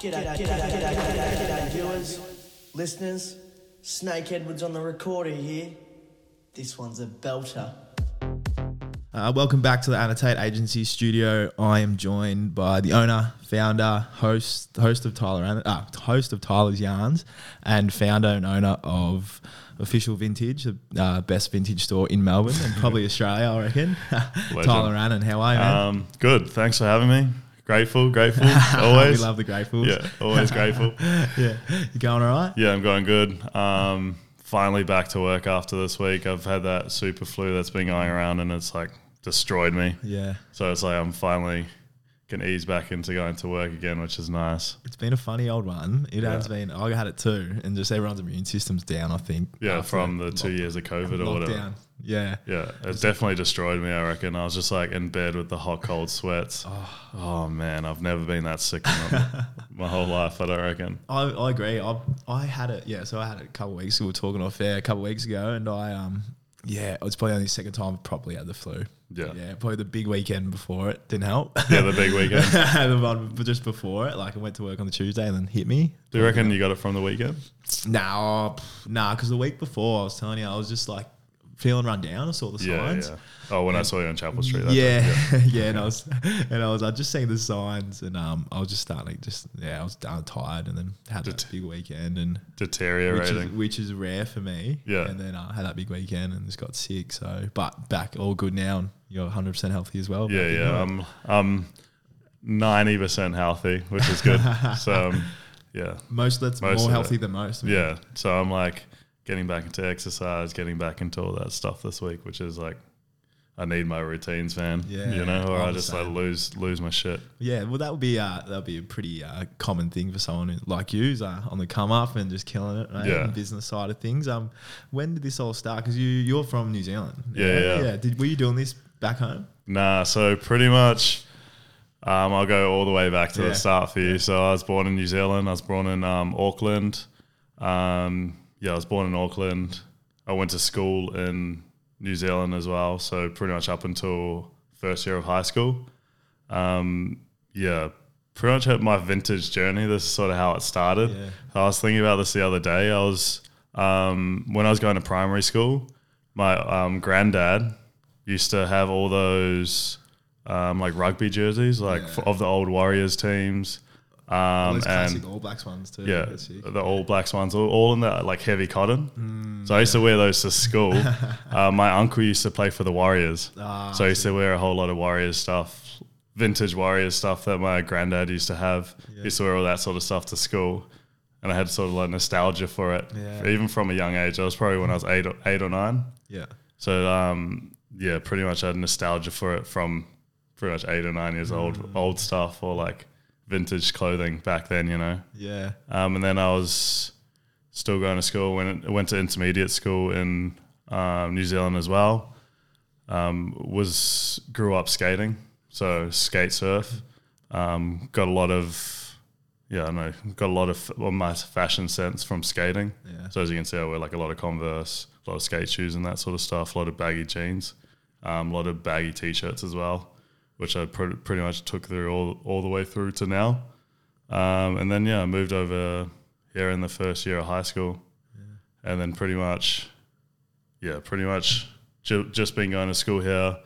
G'day, g'day, g'day, g'day, g'day, g'day, viewers, listeners. Snake Edwards on the recorder here. This one's a belter. Uh, welcome back to the Annotate Agency studio. I am joined by the owner, founder, host, host of Tyler, An- uh, host of Tyler's Yarns, and founder and owner of Official Vintage, the uh, best vintage store in Melbourne and probably Australia, I reckon. Tyler Annan, how are you, man? Um, good. Thanks for having me. Grateful, grateful. Always. we love the Gratefuls. yeah, always grateful. yeah. You going all right? Yeah, I'm going good. Um, finally back to work after this week. I've had that super flu that's been going around and it's like destroyed me. Yeah. So it's like I'm finally can ease back into going to work again, which is nice. It's been a funny old one. It has Yeah. been. I had it too, and just everyone's immune system's down. I think. Yeah, from the two years of COVID or whatever. lockdown. Yeah. Yeah, it definitely destroyed me. I reckon I was just like in bed with the hot, cold sweats. Oh, man, I've never been that sick in my, my whole life. I don't reckon. I, I agree. I I had it. Yeah, so I had it a couple of weeks. We were talking off air a couple of weeks ago, and I um yeah, it was probably only the second time I probably had the flu. Yeah. yeah, probably the big weekend before it didn't help. Yeah, the big weekend. the one just before it, like I went to work on the Tuesday and then hit me. Do you reckon you got it from the weekend? Nah, pff, nah, because the week before I was telling you I was just like feeling run down. I saw the signs. yeah. yeah. Oh, when I saw you on Chapel Street. That Yeah, day, yeah, and I was, and I was, I just seeing the signs, and um, I was just starting, just yeah, I was down tired, and then had that big weekend, and which is, Deteriorating. which is rare for me. Yeah. and then I had that big weekend and just got sick. So, but back all good now, and you're 100 percent healthy as well. yeah, yeah. I'm I'm ninety percent healthy, which is good. so um, yeah, most that's most more healthy it. than most. yeah. So I'm like getting back into exercise, getting back into all that stuff this week, which is like I need my routines, man. Yeah, you know, or I just like lose lose my shit. Yeah, well, that would be uh, that would be a pretty uh, common thing for someone who- like you, who's, uh, on the come up and just killing it, right? Yeah. The business side of things. Um, when did this all start? Because you you're from New Zealand. Yeah, yeah. yeah. Did were you doing this back home? Nah, so pretty much, um, I'll go all the way back to Yeah. the start for you. So I was born in New Zealand. I was born in um, Auckland. Um, yeah, I was born in Auckland. I went to school in New Zealand as well. So pretty much up until first year of high school. Um, yeah, pretty much had my vintage journey. This is sort of how it started. Yeah. I was thinking about this the other day. I was um, when I was going to primary school. My um, granddad used to have all those um, like rugby jerseys, like Yeah. f- of the old Warriors teams. Um, Those classic and All Blacks ones too. yeah, the All Blacks ones, all, all in that like heavy cotton. Mm, so I used to wear those to school. uh, my uncle used to play for the Warriors, Ah, so I used to wear a whole lot of Warriors stuff, vintage Warriors stuff that my granddad used to have. Yeah. Used to wear all that sort of stuff to school, and I had sort of like nostalgia for it, Yeah. even from a young age. I was probably when I was eight, or, eight or nine. yeah. So um, yeah, pretty much I had nostalgia for it from pretty much eight or nine years old, Mm. old stuff or like vintage clothing back then, you know. Yeah. Um, and then I was still going to school. Went went to intermediate school in um, New Zealand as well. Um, was grew up skating, so skate surf. Um, got a lot of yeah, I know. Got a lot of well, my fashion sense from skating. Yeah. So as you can see, I wear like a lot of Converse, a lot of skate shoes and that sort of stuff. A lot of baggy jeans, um, a lot of baggy t-shirts as well, which I pr- pretty much took through all all the way through to now. Um, and then yeah, I moved over here in the first year of high school, and then pretty much, yeah, pretty much ju- just been going to school here.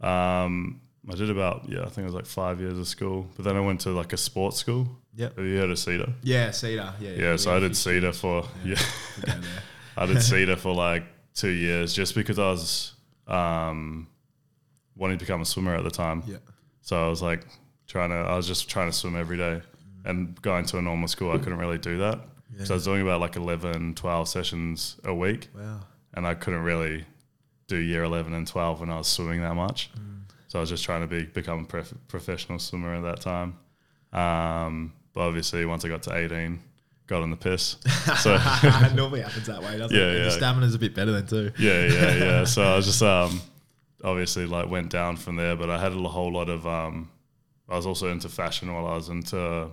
Um, I did about yeah, I think it was like five years of school, but then I went to like a sports school. Yep. Have you heard of Cedar? Yeah, Cedar. Yeah. Yeah, so I did Cedar for yeah, Yeah. I did Cedar for like two years just because I was um, wanting to become a swimmer at the time. Yeah. So I was like trying to, I was just trying to swim every day. And going to a normal school, I couldn't really do that. So I was doing about like 11, 12 sessions a week. Wow. And I couldn't really do year 11 and 12 when I was swimming that much. So I was just trying to be become a prof- professional swimmer at that time. Um, but obviously, once I got to 18, got on the piss. So it normally happens that way, doesn't Yeah, it? yeah. The stamina's a bit better than too. yeah, yeah, yeah. So I was just um, obviously like went down from there, but I had a whole lot of um, I was also into fashion while I was into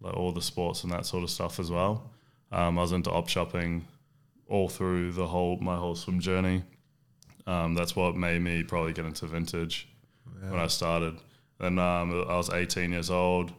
like all the sports and that sort of stuff as well. Um, I was into op shopping all through the whole my whole swim journey. Um, that's what made me probably get into vintage when I started. Then um, I was 18 years old.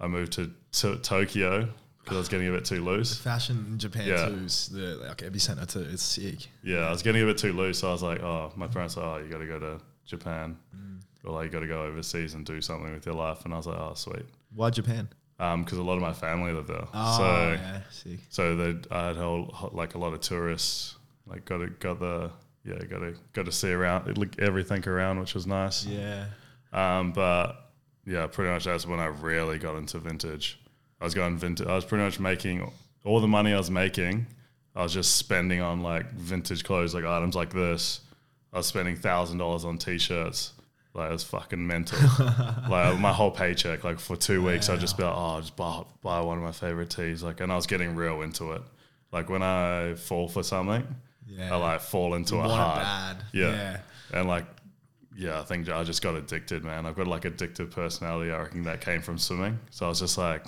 I moved to, to Tokyo because I was getting a bit too loose. Fashion in Japan Yeah. too is the like epicenter too. It's sick. Yeah, I was getting a bit too loose. So I was like, oh, my parents were like, oh, you got to go to Japan. Mm. Or like, you got to go overseas and do something with your life. And I was like, oh, sweet. Why Japan? Um, because a lot of my family live there. Oh, so yeah, sick. so they, I had whole, like a lot of tourists. Like got to, got the yeah got to got to see around look everything around, which was nice. Yeah. Um, but yeah, pretty much that's when I really got into vintage. I was going vintage. I was pretty much making all the money I was making. I was just spending on like vintage clothes, like items like this. I was spending thousand dollars on t-shirts. Like it was fucking mental. like my whole paycheck, like for two weeks, I'd just be like, oh, I'll just buy, buy one of my favorite tees. Like, and I was getting real into it. Like when I fall for something, Yeah. I like fall into You it hard. bad. Yeah. Yeah. And like, yeah, I think I just got addicted, man. I've got like addictive personality. I reckon that came from swimming. So I was just like,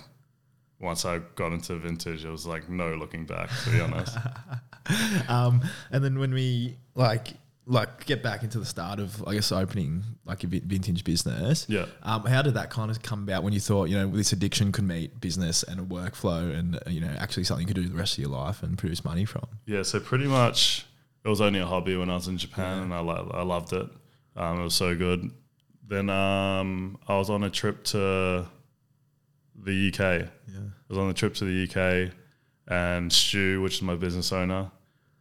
once I got into vintage, it was like no looking back, to be honest. Um, and then when we like like get back into the start of I guess opening like a vintage business. Yeah. Um, how did that kind of come about when you thought you know this addiction could meet business and a workflow and uh, you know actually something you could do the rest of your life and produce money from? yeah, so pretty much it was only a hobby when I was in Japan and I, lo- I loved it. Um, it was so good. Then um, I was on a trip to the UK. Yeah. I was on the trip to the UK, and Stu, which is my business owner,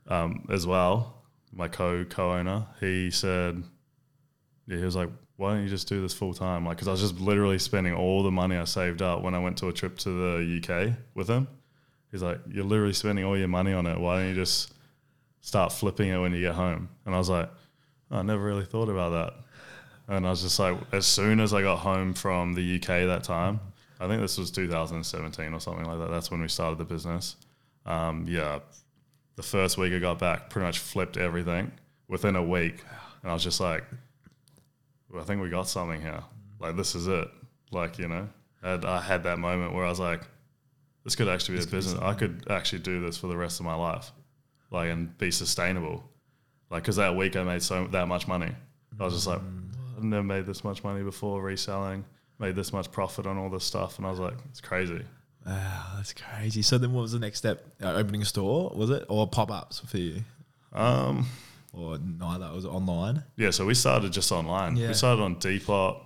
um, as well, my co co owner, he said, yeah, he was like, why don't you just do this full time? Like, because I was just literally spending all the money I saved up when I went to a trip to the UK with him. He's like, you're literally spending all your money on it. Why don't you just start flipping it when you get home? And I was like, "Oh, I never really thought about that. And I was just like, as soon as I got home from the UK that time, I think this was 2017 or something like that. That's when we started the business. Um, yeah, the first week I got back, pretty much flipped everything within a week, and I was just like, well, I think we got something here. Like this is it. Like you know, and I had that moment where I was like, this could actually be a business. I could actually do this for the rest of my life, like and be sustainable. Like because that week I made so that much money. I was just like, I've never made this much money before reselling. Made this much profit on all this stuff, and I was like, it's crazy. Wow, that's crazy. So then, what was the next step? Uh, opening a store was it, or pop ups for you, Um, or neither? It was online. Yeah, so we started just online. Yeah. We started on Depop,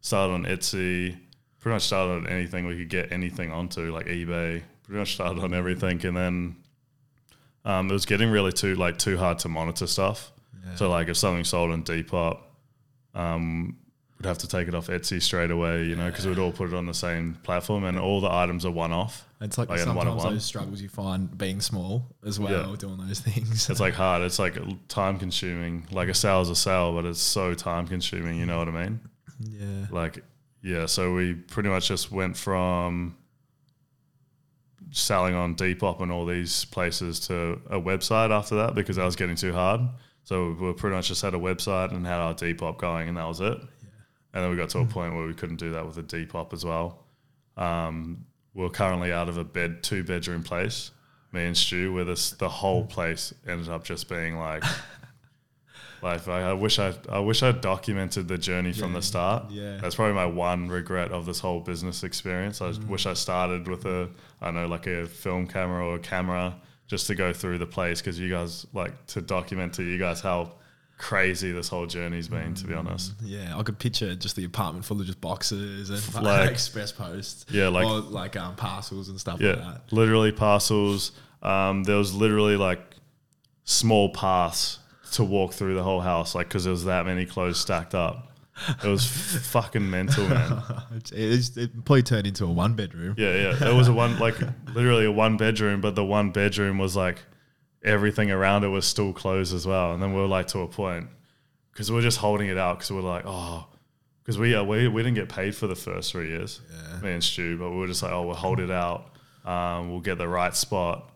started on Etsy, pretty much started on anything we could get anything onto, like eBay. Pretty much started on everything, and then um, it was getting really too like too hard to monitor stuff. So like if something sold on Depop, um, we'd have to take it off Etsy straight away, you know, because we'd all put it on the same platform, and all the items are one off. It's like Like sometimes one-on-one. those struggles you find being small as well, Yeah. doing those things. It's like hard. It's like time consuming. Like a sale is a sale, but it's so time consuming. You know what I mean? yeah, like yeah so we pretty much just went from selling on depop and all these places to a website after that because that was getting too hard so we pretty much just had a website and had our depop going and that was it and then we got to a point where we couldn't do that with a depop as well um, we're currently out of a bed two bedroom place me and stu where this the whole place ended up just being like like I, I wish I I wish I documented the journey from the start. yeah. That's probably my one regret of this whole business experience. I Mm. wish I started with a I don't know like a film camera or a camera just to go through the place because you guys like to document to you guys how crazy this whole journey's been. To be Mm. honest, yeah. I could picture just the apartment full of just boxes and like Like- express posts, Yeah, like- or like um, parcels and stuff yeah, like that. literally parcels. Um, there was literally like small paths to walk through the whole house, like because there was that many clothes stacked up. It was fucking mental, man. It's- it's- it probably turned into a one bedroom. Yeah, yeah. It was a one like literally a one bedroom, but the one bedroom was like everything around it was still closed as well. And then we were like to a point because we were just holding it out because we are like, oh, because we, uh, we we didn't get paid for the first three years, Yeah. me and Stu, but we were just like, oh, we'll hold it out. Um, we'll get the right spot.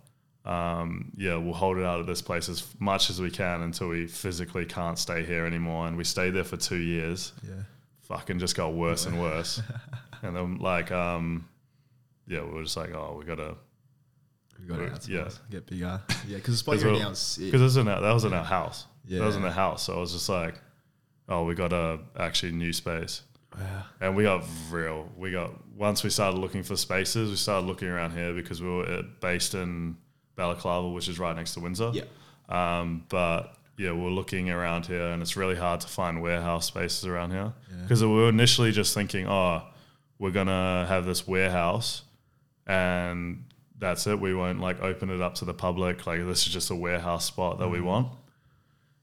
Um, yeah, we'll hold it out at this place as much as we can until we physically can't stay here anymore. And we stayed there for two years Yeah. fucking just got worse and worse. and then like um yeah, we were just like, oh, we gotta We got out. yeah. Get bigger. Yeah, because the spot you're in now is sick. because this is in our, that was in our house. Yeah. That was in Yeah. the house. So I was just like, oh, we got a actually new space. And we got real. We got once we started looking for spaces, we started looking around here because we were uh, based in Balaclava, which is right next to Windsor. Yeah. Um, but yeah, we're looking around here, and it's really hard to find warehouse spaces around here because we were initially just thinking, oh, we're gonna have this warehouse, and that's it. We won't like open it up to the public. Like this is just a warehouse spot that we want.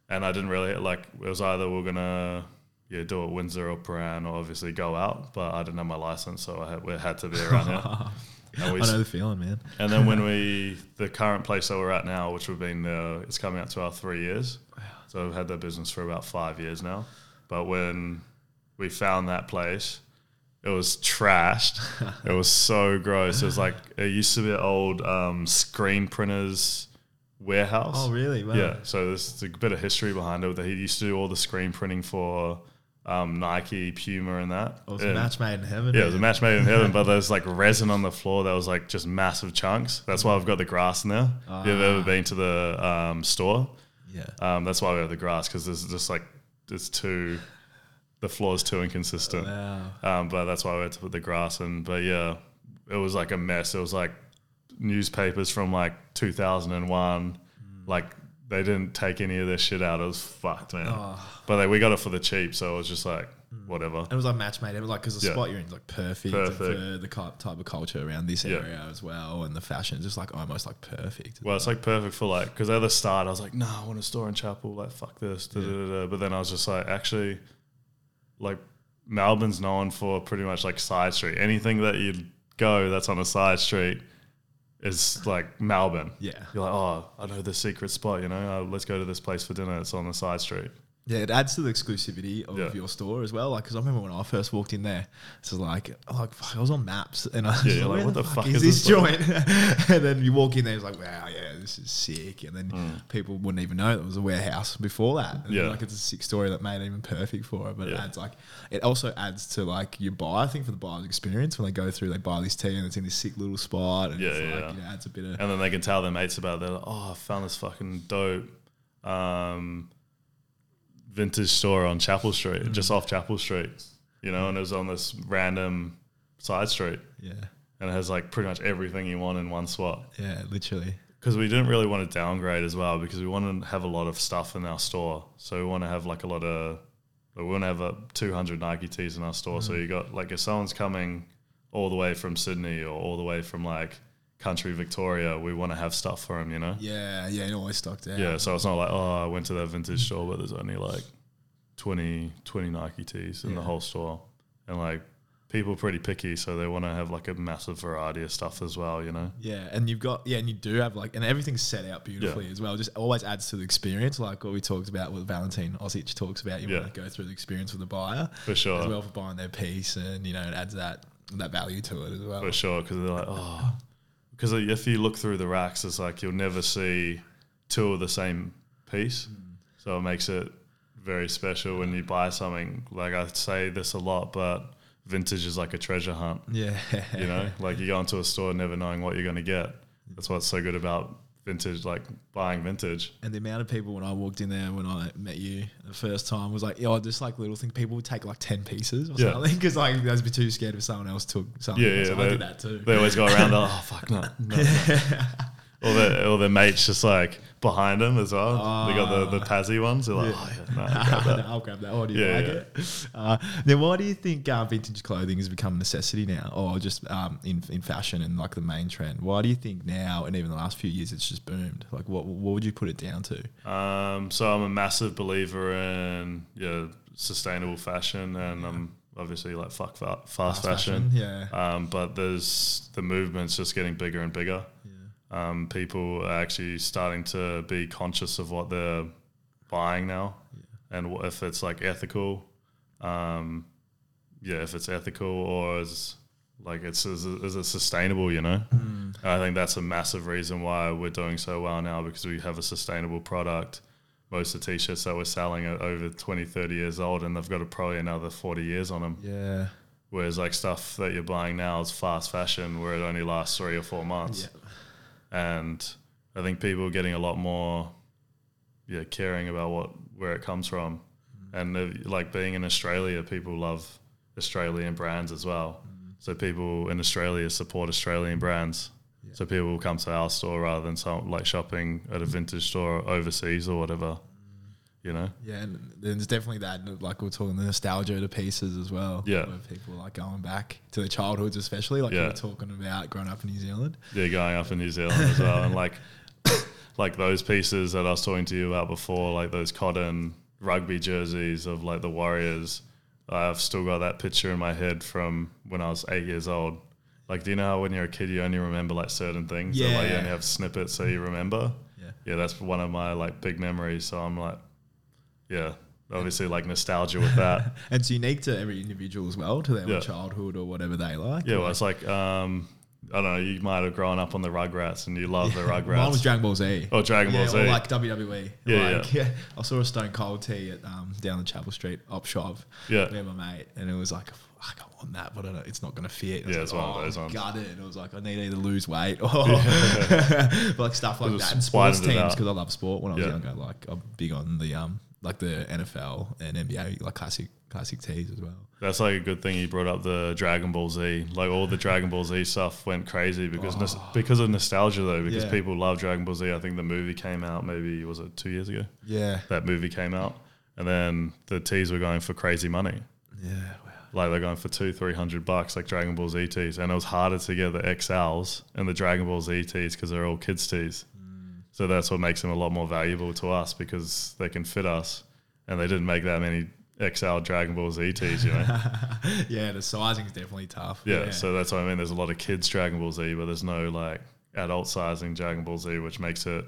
And I didn't really like. It was either we're gonna yeah do it Windsor or Prahran, or obviously go out. But I didn't have my license, so I had, we had to be around here. And we I know the feeling, man. and then when we, the current place that we're at now, which we've been, uh, it's coming up to our three years. So we've had that business for about five years now. But when we found that place, it was trashed. it was so gross. It was like, it used to be an old um, screen printers warehouse. Oh, really? Wow. Yeah. So there's a bit of history behind it. That he used to do all the screen printing for um, Nike, Puma, and that. It was a match made in heaven. yeah, it was a match made in heaven, but there's like resin on the floor that was like just massive chunks. That's why I've got the grass in there. If You've ever been to the um, store? Yeah. Um, that's why we have the grass because there's just like it's too, the floor's too inconsistent. Wow. Um, but that's why we had to put the grass in. But yeah, it was like a mess. It was like newspapers from like 2001. Hmm. Like they didn't take any of this shit out. It was fucked, man. Ah. But like, we got it for the cheap, so it was just like hmm. whatever. It was like match made. It was like because the Yeah. spot you're in is like perfect, Perfect. for the type of culture around this Yeah. area as well, and the fashion is just like almost like perfect. Well, it's like perfect for like because at the start I was like, no, I want a store in Chapel. Like, fuck this. Da, da, da, da. But then I was just like, actually, like Melbourne's known for pretty much like side street. Anything that you go that's on a side street is like Melbourne. Yeah. You're like, oh, I know the secret spot. You know, uh, let's go to this place for dinner. It's on the side street. Yeah, it adds to the exclusivity of Yeah. your store as well. Like, because I remember when I first walked in there, it's just like, like fuck, I was on maps, and I was Yeah, like, where what the, fuck, is is this this joint? and then you walk in there, it's like, wow, yeah, this is sick. And then Mm. people wouldn't even know there was a warehouse before that. And Yeah. like it's a sick story that made it even perfect for it. But it Yeah. adds like, it also adds to like your buyer. I think for the buyer's experience when they go through, they buy this tee and it's in this sick little spot, and Yeah, it's yeah, like, yeah. adds a bit of And then they can tell their mates about it. They're like, oh, I found this fucking dope um, vintage store on Chapel Street, Mm. just off Chapel Street, you know, and it was on this random side street. yeah, And it has like pretty much everything you want in one spot. yeah, literally. Because we didn't really want to downgrade as well because we want to have a lot of stuff in our store. So we want to have like a lot of, we want to have a 200 Nike tees in our store. Mm. So you got like if someone's coming all the way from Sydney or all the way from like country Victoria, we want to have stuff for them, you know? Yeah, yeah, it always stocked out. Yeah, so it's not like, oh, I went to that vintage store, but there's only like 20, 20 Nike tees in the whole store. And like people are pretty picky, so they want to have like a massive variety of stuff as well, you know? Yeah, and you've got yeah, and you do have like, and everything's set out beautifully as well. Just always adds to the experience, like what we talked about with Valentine Ozich talks about. You Yeah. want to go through the experience with the buyer For sure. as well for buying their piece, and you know it adds that that value to it as well. For sure, because they're like, oh, because if you look through the racks, it's like you'll never see two of the same piece. Mm. So it makes it very special when you buy something. Like I say this a lot, but vintage is like a treasure hunt. Yeah, You know, like you go into a store never knowing what you're going to get. That's what's so good about vintage, like buying vintage. And the amount of people when I walked in there when I met you the first time was like, oh, just like little thing. People would take like ten pieces or Yeah. something because like they'd be too scared if someone else took something. Yeah, yeah, So I did that too. They always go around, oh, fuck, no. no, no. or, their, or their mates just like behind them as well. they got the, the Pazzy ones. They're like, oh, yeah, no, grab that. I'll grab that. What do you Yeah, like yeah. it? Uh, then why do you think uh, vintage clothing has become a necessity now, or just um, in in fashion and like the main trend? Why do you think now, and even the last few years, it's just boomed? Like, what what would you put it down to? Um, so I'm a massive believer in yeah sustainable fashion, and I'm obviously like fuck fa- fast, fashion. yeah. Um, but there's the movement's just getting bigger and bigger. Um, people are actually starting to be conscious of what they're buying now, and if it's like ethical, um, yeah, if it's ethical or is like it's is, it- is it sustainable? You know, Hmm. I think that's a massive reason why we're doing so well now because we have a sustainable product. Most of the t-shirts that we're selling are over 20, 30 years old, and they've got a, probably another 40 years on them. Yeah. Whereas like stuff that you're buying now is fast fashion where it only lasts three or four months. And I think people are getting a lot more yeah, caring about what where it comes from. And uh, like being in Australia, people love Australian brands as well. So people in Australia support Australian brands. So people will come to our store rather than some like shopping at a vintage store overseas or whatever. You know? Yeah, and there's definitely that, like we're talking the nostalgia to pieces as well. Yeah. Where people are like going back to their childhoods, especially like you Yeah. were talking about growing up in New Zealand. Yeah, going up in New Zealand as well, and like like those pieces that I was talking to you about before, like those cotton rugby jerseys of like the Warriors. I've still got that picture in my head from when I was eight years old. Like, do you know how when you're a kid you only remember like certain things? That, like you only have snippets so you remember. Yeah. Yeah, that's one of my like big memories. So I'm like, yeah, obviously like nostalgia with that. And it's unique to every individual as well, to their Yeah. childhood or whatever they like. Yeah, well, it's like um, I don't know. You might have grown up on the Rugrats and you love the Rugrats. Mine was Dragon Ball Z. Oh, Dragon Ball Z. Or like WWE. Yeah, like, yeah. I saw a Stone Cold tee at um, down the Chapel Street op shop. Yeah. with my mate, and it was like, fuck, I want that, but I don't, it's not going to fit. And I Yeah, was it's like, one of oh, those ones. Gutted. And it was like, I need to either lose weight or like stuff like that. And sports teams because I love sport. When I was Yeah. younger, like I'm big on the um like the NFL and NBA like classic classic tees as well. That's like a good thing you brought up the Dragon Ball Z. Like all the Dragon Ball Z stuff went crazy because nos- oh. because of nostalgia though. Because Oh. Yeah. people love Dragon Ball Z. I think the movie came out maybe was it two years ago. Yeah, That movie came out, and then the tees were going for crazy money. yeah. Wow. Like they're going for two, three hundred bucks, like Dragon Ball Z tees, and it was harder to get the XLs and the Dragon Ball Z tees because they're all kids tees. So that's what makes them a lot more valuable to us because they can fit us, and they didn't make that many XL Dragon Ball Z tees, you know. yeah, the sizing is definitely tough. Yeah, so that's what I mean. There's a lot of kids Dragon Ball Z, but there's no like adult sizing Dragon Ball Z, which makes it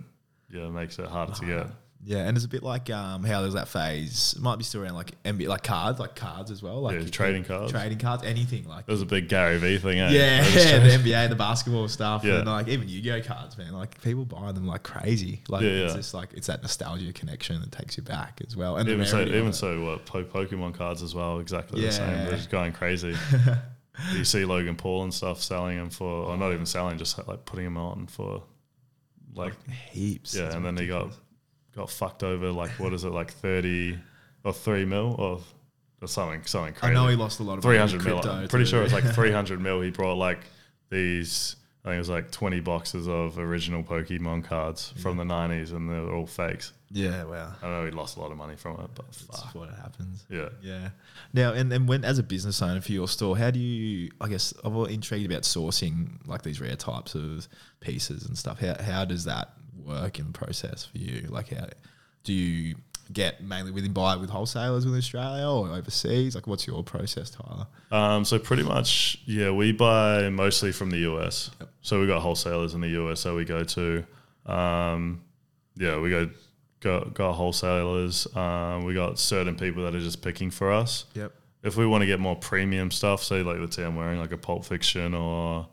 yeah makes it harder to get. Yeah, and it's a bit like um, how there's that phase. It might be still around like NBA, like cards, like cards as well, like Yeah, trading cards. trading cards, anything like. There was a big Gary V thing, eh? Yeah, just the NBA, the basketball stuff, Yeah. and like even Yu-Gi-Oh cards, man. Like people buy them like crazy. Like Yeah, it's yeah. just like it's that nostalgia connection that takes you back as well. And the even so, rarity of even it. so, what po- Pokemon cards as well, exactly the same. Yeah. They're just going crazy. you see Logan Paul and stuff selling them for, or not even selling, just like putting them on for, like heaps. yeah, It's and then he got got fucked over like what is it like thirty or three mil or, or something something crazy. I know he lost a lot of money three hundred mil. I'm pretty sure it's like three hundred mil. He brought like these. I think it was like twenty boxes of original Pokemon cards from the nineties, and they're all fakes. yeah, wow. I know he lost a lot of money from it, but That's fuck. what happens. yeah. Yeah. Now, and then when as a business owner for your store, how do you? I guess I'm all intrigued about sourcing like these rare types of pieces and stuff. How how does that work in the process for you? Like, how do you get mainly within buy with wholesalers within Australia or overseas? Like, what's your process, Tyler? Um, so pretty much, yeah, we buy mostly from the US. Yep. So we got wholesalers in the US that we go to. Um, yeah, we go got, got wholesalers. Um, we got certain people that are just picking for us. Yep. If we want to get more premium stuff, say like the tee I'm wearing, like a Pulp Fiction or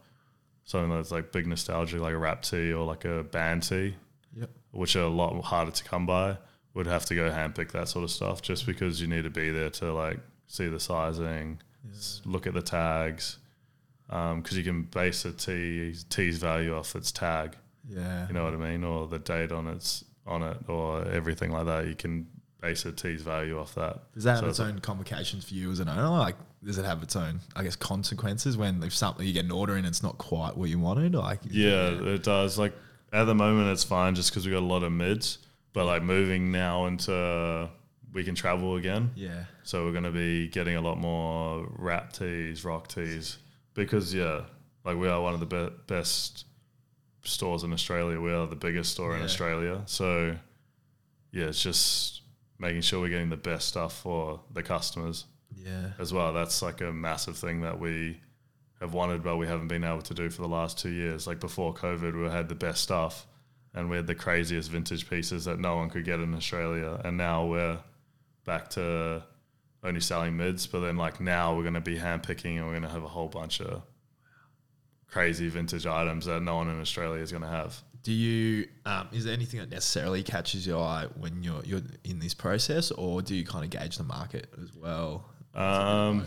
something that's like big nostalgia, like a rap tee or like a band tee, Yep. which are a lot harder to come by, would have to go handpick that sort of stuff just because you need to be there to like see the sizing, s- look at the tags, um, because you can base a tee tee's value off its tag. Yeah. You know what I mean, or the date on its on it, or everything like that. You can base a tee's value off that. Does that have So its it's own complications for you as an owner? Like, does it have its own, I guess, consequences when if something you get an order and it's not quite what you wanted? Like, Yeah, it does. Like at the moment, it's fine just because we got a lot of mids. But like moving now into we can travel again, yeah, so we're going to be getting a lot more rap tees, rock tees, because yeah, like we are one of the be- best stores in Australia. We are the biggest store in Australia, so yeah, it's just making sure we're getting the best stuff for the customers yeah, as well. That's like a massive thing that we have wanted, but we haven't been able to do for the last two years. Like before COVID, we had the best stuff and we had the craziest vintage pieces that no one could get in Australia. And now we're back to only selling mids, but then like now we're going to be handpicking and we're going to have a whole bunch of crazy vintage items that no one in Australia is going to have. Do you? Um, is there anything that necessarily catches your eye when you're you're in this process, or do you kind of gauge the market as well? Um,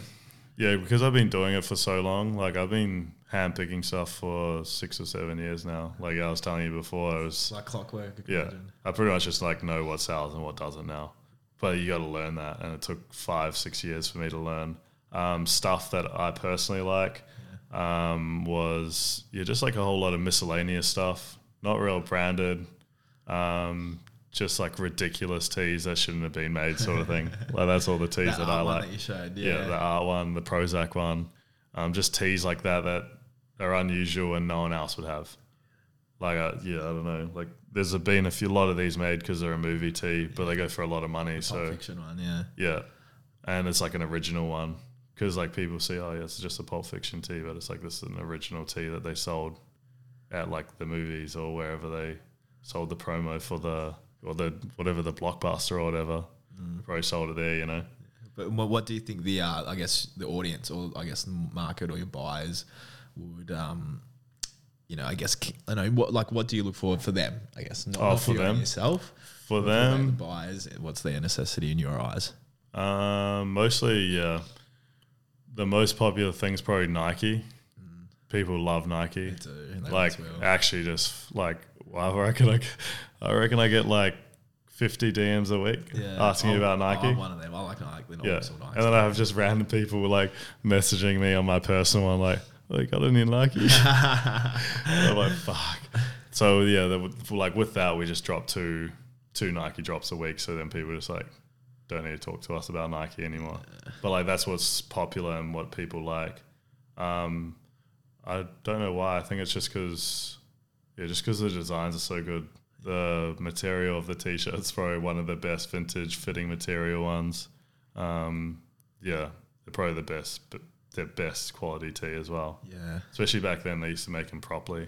yeah, because I've been doing it for so long. Like I've been handpicking stuff for six or seven years now. Like I was telling you before, I was like clockwork. I yeah. imagine. I pretty much just like know what sells and what doesn't now. But you got to learn that, and it took five, six years for me to learn. Um, stuff that I personally like um, was yeah, just like a whole lot of miscellaneous stuff, not real branded, um, just like ridiculous tees that shouldn't have been made, sort of thing. like that's all the tees That that, I like. that you showed, yeah. yeah. the art one, the Prozac one, um, just tees like that that are unusual and no one else would have. Like, uh, yeah, I don't know. Like, there's been a few lot of these made because they're a movie tee, but they go for a lot of money. Pulp so Fiction one, yeah. yeah, and it's like an original one because like people see, oh yeah, it's just a Pulp Fiction tee, but it's like this is an original tee that they sold at like the movies or wherever they sold the promo for the or the whatever the blockbuster or whatever. Mm. Probably sold it there, you know. But what, do you think the uh, I guess the audience or I guess market or your buyers would um you know I guess I know what like what do you look for for them I guess not, Oh, not for them? yourself For but the them, buyers what's their necessity in your eyes Um, mostly, yeah. The most popular thing's probably Nike. People love Nike. too, and they Like, well. actually, just like, I reckon I, I reckon I get like fifty DMs a week asking me I'm- about Nike. I'm one of them I like Nike yeah, and then I have just random people like messaging me on my personal one, like, "Oh, you got any Nike?" I'm like, "Fuck." So yeah, would- like with that, we just drop two two Nike drops a week. So then people just like don't need to talk to us about Nike anymore. But like that's what's popular and what people like. Um, I don't know why. I think it's just because yeah, just because the designs are so good. The material of the t-shirt's probably one of the best vintage fitting material ones. Um, yeah, they're probably the best, but they're best quality tee as well. yeah Especially back then, they used to make them properly.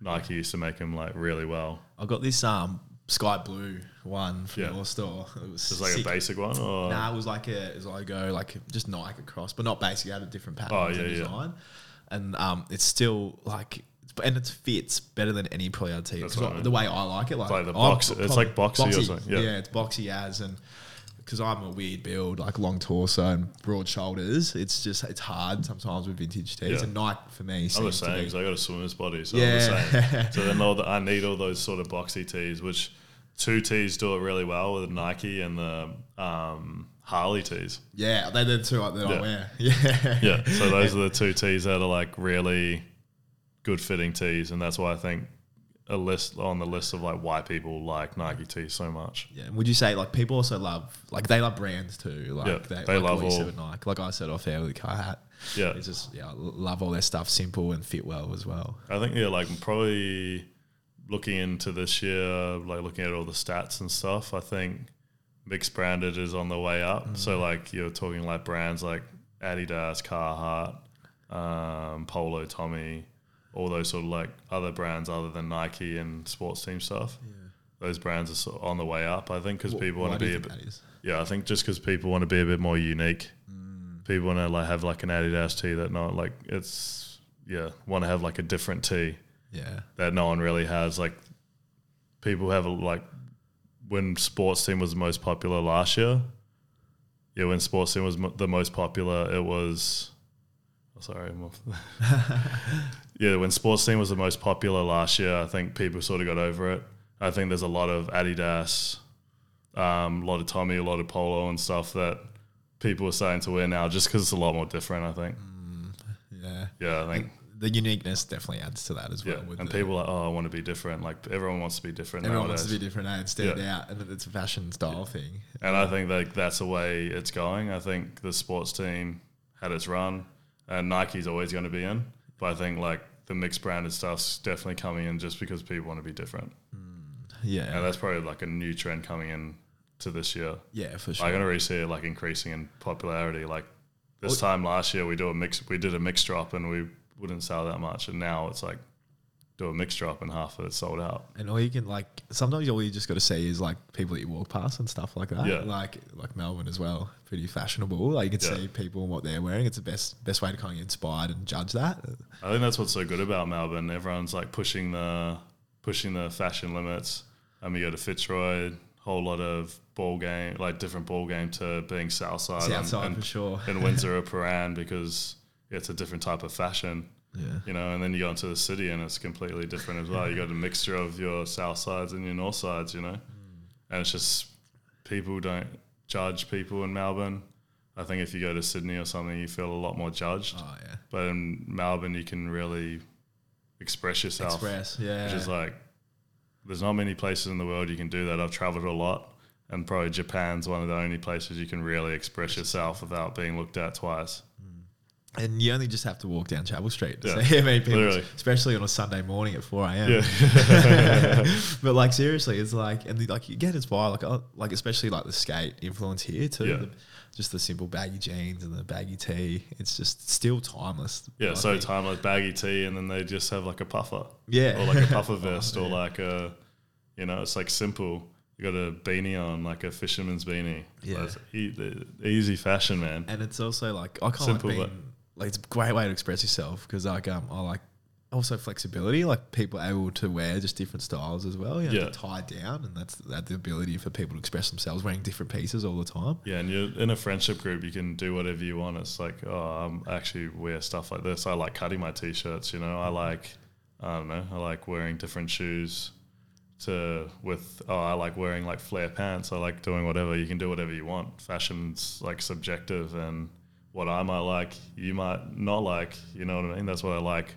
Nike used to make them like really well. I got this um sky blue one from Yeah. your store it was Just like sick. a basic one, or Nah, it was like a, it was logo, like just Nike across, but not basic. It had a different pattern Oh, yeah, yeah. And um, it's still like, and it fits better than any probably I'd That's Because what I mean. the way I like it, like, like the I'm box- it's probably- like boxy or something, yeah. it's boxy as and. Because I'm a weird build, like long torso and broad shoulders, it's just it's hard sometimes with vintage tees. Yeah. And Nike for me I'm the seems to same be because I got a swimmer's body, so. I'm the same. so then all the, I need all those sort of boxy tees, which two tees do it really well with Nike and the um, Harley tees. yeah, they did too. two that I Yeah. wear. Yeah, Yeah, so those are the two tees that are like really good fitting tees, and that's why I think a list on the list of like why people like Nike tees so much. Yeah. Would you say like people also love like they love brands too? Like Yeah, they, they like love said all- Nike. Like I said off air with the Carhartt. Yeah, It's just yeah, I love all their stuff simple and fit well as well. I think yeah, like probably looking into this year, like looking at all the stats and stuff. I think mixed branded is on the way up. So like you're talking like brands like Adidas, Carhartt, um, Polo, Tommy, all those sort of like other brands other than Nike and sports team stuff. Those brands are sort of on the way up. I think because people want to be a bit. Yeah, I think just because people want to be a bit more unique. People want to like have like an Adidas tee that not like it's yeah want to have like a different tee Yeah. that no one really has. Like people have a, like when sports team was the most popular last year. Yeah, when sports team was mo- the most popular, it was. Oh, sorry, I'm off. yeah, when sports team was the most popular last year, I think people sort of got over it. I think there's a lot of Adidas, um, a lot of Tommy, a lot of Polo and stuff that people are starting to wear now, just because it's a lot more different. I think. Yeah. Yeah, I think. The uniqueness definitely adds to that as Yeah, well. with and the- people are like, oh, I want to be different. Like everyone wants to be different. everyone nowadays. wants to be different and stand Yeah. out, and it's a fashion style thing. And I think like that's the way it's going. I think the sports team had its run, and Nike's always going to be in. But I think like the mixed branded stuff's definitely coming in just because people want to be different, mm, Yeah. and that's probably like a new trend coming in to this year. yeah, for sure. I can already see it like increasing in popularity. Like this time last year, we do a mix. We did a mix drop, and we wouldn't sell that much, and now it's like do a mix up and half of it's sold out. And all you can like sometimes all you just got to see is like people that you walk past and stuff like that. Yeah. Like like Melbourne as well, pretty fashionable. Like you can Yeah. see people and what they're wearing. It's the best best way to kind of get inspired and judge that. I think that's what's so good about Melbourne. Everyone's like pushing the pushing the fashion limits. Um, and we go to Fitzroy, whole lot of ball game, like different ball game to being Southside, and- Southside and, for sure. and Windsor or Prahran because it's a different type of fashion, Yeah. you know. And then you go into the city and it's completely different as well. You got a mixture of your South sides and your North sides, you know. And it's just people don't judge people in Melbourne. I think if you go to Sydney or something, you feel a lot more judged. Oh yeah. But in Melbourne, you can really express yourself. Express. Yeah. Which is like, there's not many places in the world you can do that. I've traveled a lot, and probably Japan's one of the only places you can really express yourself without being looked at twice. Mm. And you only just have to walk down Chapel Street to Yeah, see how many people, literally. especially on a Sunday morning at 4 a.m. Yeah. but like seriously, it's like and the, like you get inspired, like uh, like especially like the skate influence here too. Yeah. The, just the simple baggy jeans and the baggy tee. It's just still timeless. Yeah, so think. timeless baggy tee, and then they just have like a puffer. Yeah. Or like a puffer vest, or like a, you know, it's like simple. You got a beanie on, like a fisherman's beanie. Yeah. It's e- easy fashion, man. and it's also like I can't. Simple, like but- being like it's a great way to express yourself because like um I like also flexibility like people are able to wear just different styles as well you know Yeah. to tie down and that's that the ability for people to express themselves wearing different pieces all the time Yeah, and you're in a friendship group, you can do whatever you want. It's like, oh, I actually wear stuff like this. I like cutting my t-shirts. You know, I like, I don't know, I like wearing different shoes. To with oh, I like wearing like flare pants. I like doing whatever. You can do whatever you want. Fashion's like subjective, and what I might like, you might not like. You know what I mean? That's why I like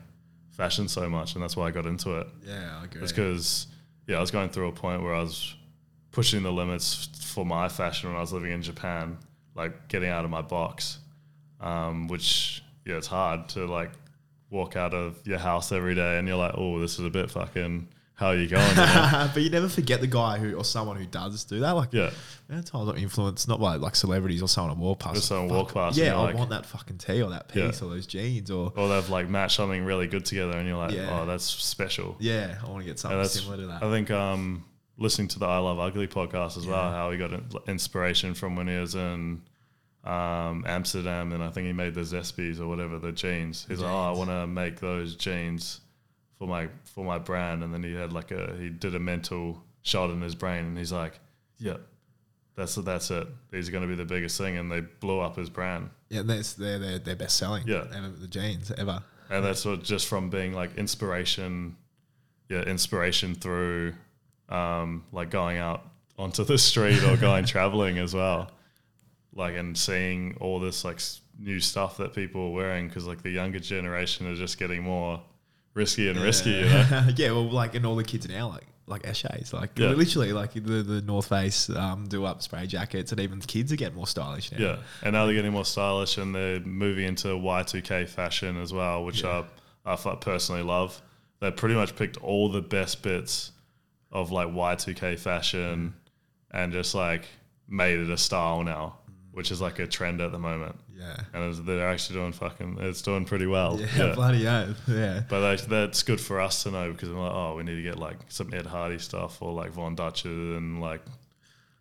fashion so much, and that's why I got into it. yeah I agree It's because yeah, I was going through a point where I was pushing the limits for my fashion when I was living in Japan, like getting out of my box. Um, which yeah, it's hard to like walk out of your house every day and you're like, oh, this is a bit fucking. How are you going? you know? but you never forget the guy who or someone who does do that like yeah, yeah, times are influenced not by like celebrities or someone I walk past Just someone walk past yeah I like- want that fucking tee or that Yeah. piece or those jeans or or they've like matched something really good together and you're like, Yeah. oh, that's special. yeah I want to get something similar to that I think um, listening to the I Love Ugly podcast as well, how he got inspiration from when he was in um, Amsterdam, and I think he made the Zespies or whatever the jeans. He's like, oh, I want to make those jeans for my for my brand, and then he had like a he did a mental shot in his brain, and he's like, yeah. That's that's it. These are going to be the biggest thing, and they blew up his brand. yeah that's they're they're, they're best selling Yeah. ever, the jeans ever and that's what just from being like inspiration yeah inspiration through um like going out onto the street or going traveling as well like and seeing all this like new stuff that people are wearing because like the younger generation are just getting more risky and risky you know yeah, well, like, and all the kids now, like, like Eshays, like, Yeah. literally, like the, the North Face um, do up spray jackets, and even kids are getting more stylish now. yeah and now they're getting more stylish and they're moving into y2k fashion as well which Yeah. I, I personally love they pretty much picked all the best bits of like y2k fashion and just like made it a style now which is like a trend at the moment yeah, and it's, they're actually doing fucking it's doing pretty well yeah, bloody oath, yeah. but that's good for us to know because I'm like, oh, we need to get like some Ed Hardy stuff or like Von Dutcher and like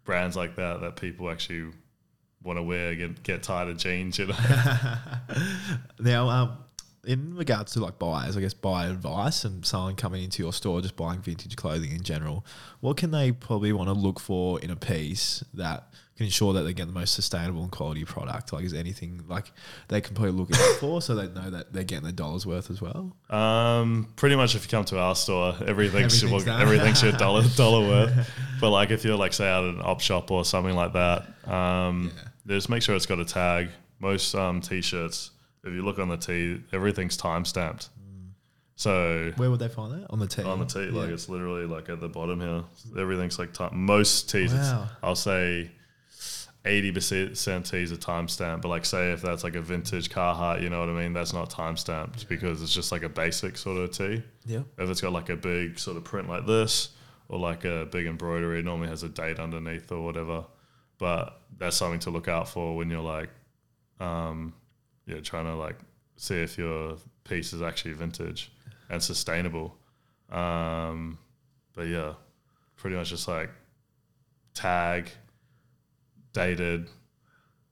brands like that that people actually want to wear, get get tired of jeans, you know. Now, um, in regards to like buyers, I guess buyer advice and someone coming into your store just buying vintage clothing in general, what can they probably want to look for in a piece that can ensure that they get the most sustainable and quality product? Like, is anything like they can probably look out for so they know that they're getting their dollars worth as well? Um, pretty much if you come to our store, everything's Everything's done. everything's your dollar dollar worth. But like if you're like say out at an op shop or something like that, um, Yeah. just make sure it's got a tag. Most um, t-shirts, if you look on the T, everything's time stamped. So Where would they find that on the tee? on the tee, like Yeah. it's literally like at the bottom here. Everything's like time. Most tees, it's- Wow. I'll say eighty percent tees are time stamped. But like say if that's like a vintage Carhartt, you know what I mean? That's not time stamped because it's just like a basic sort of tee. yeah. If it's got like a big sort of print like this or like a big embroidery, it normally has a date underneath or whatever. But that's something to look out for when you're like, um, yeah, trying to like see if your piece is actually vintage and sustainable. Um, but yeah, pretty much just like tag, dated,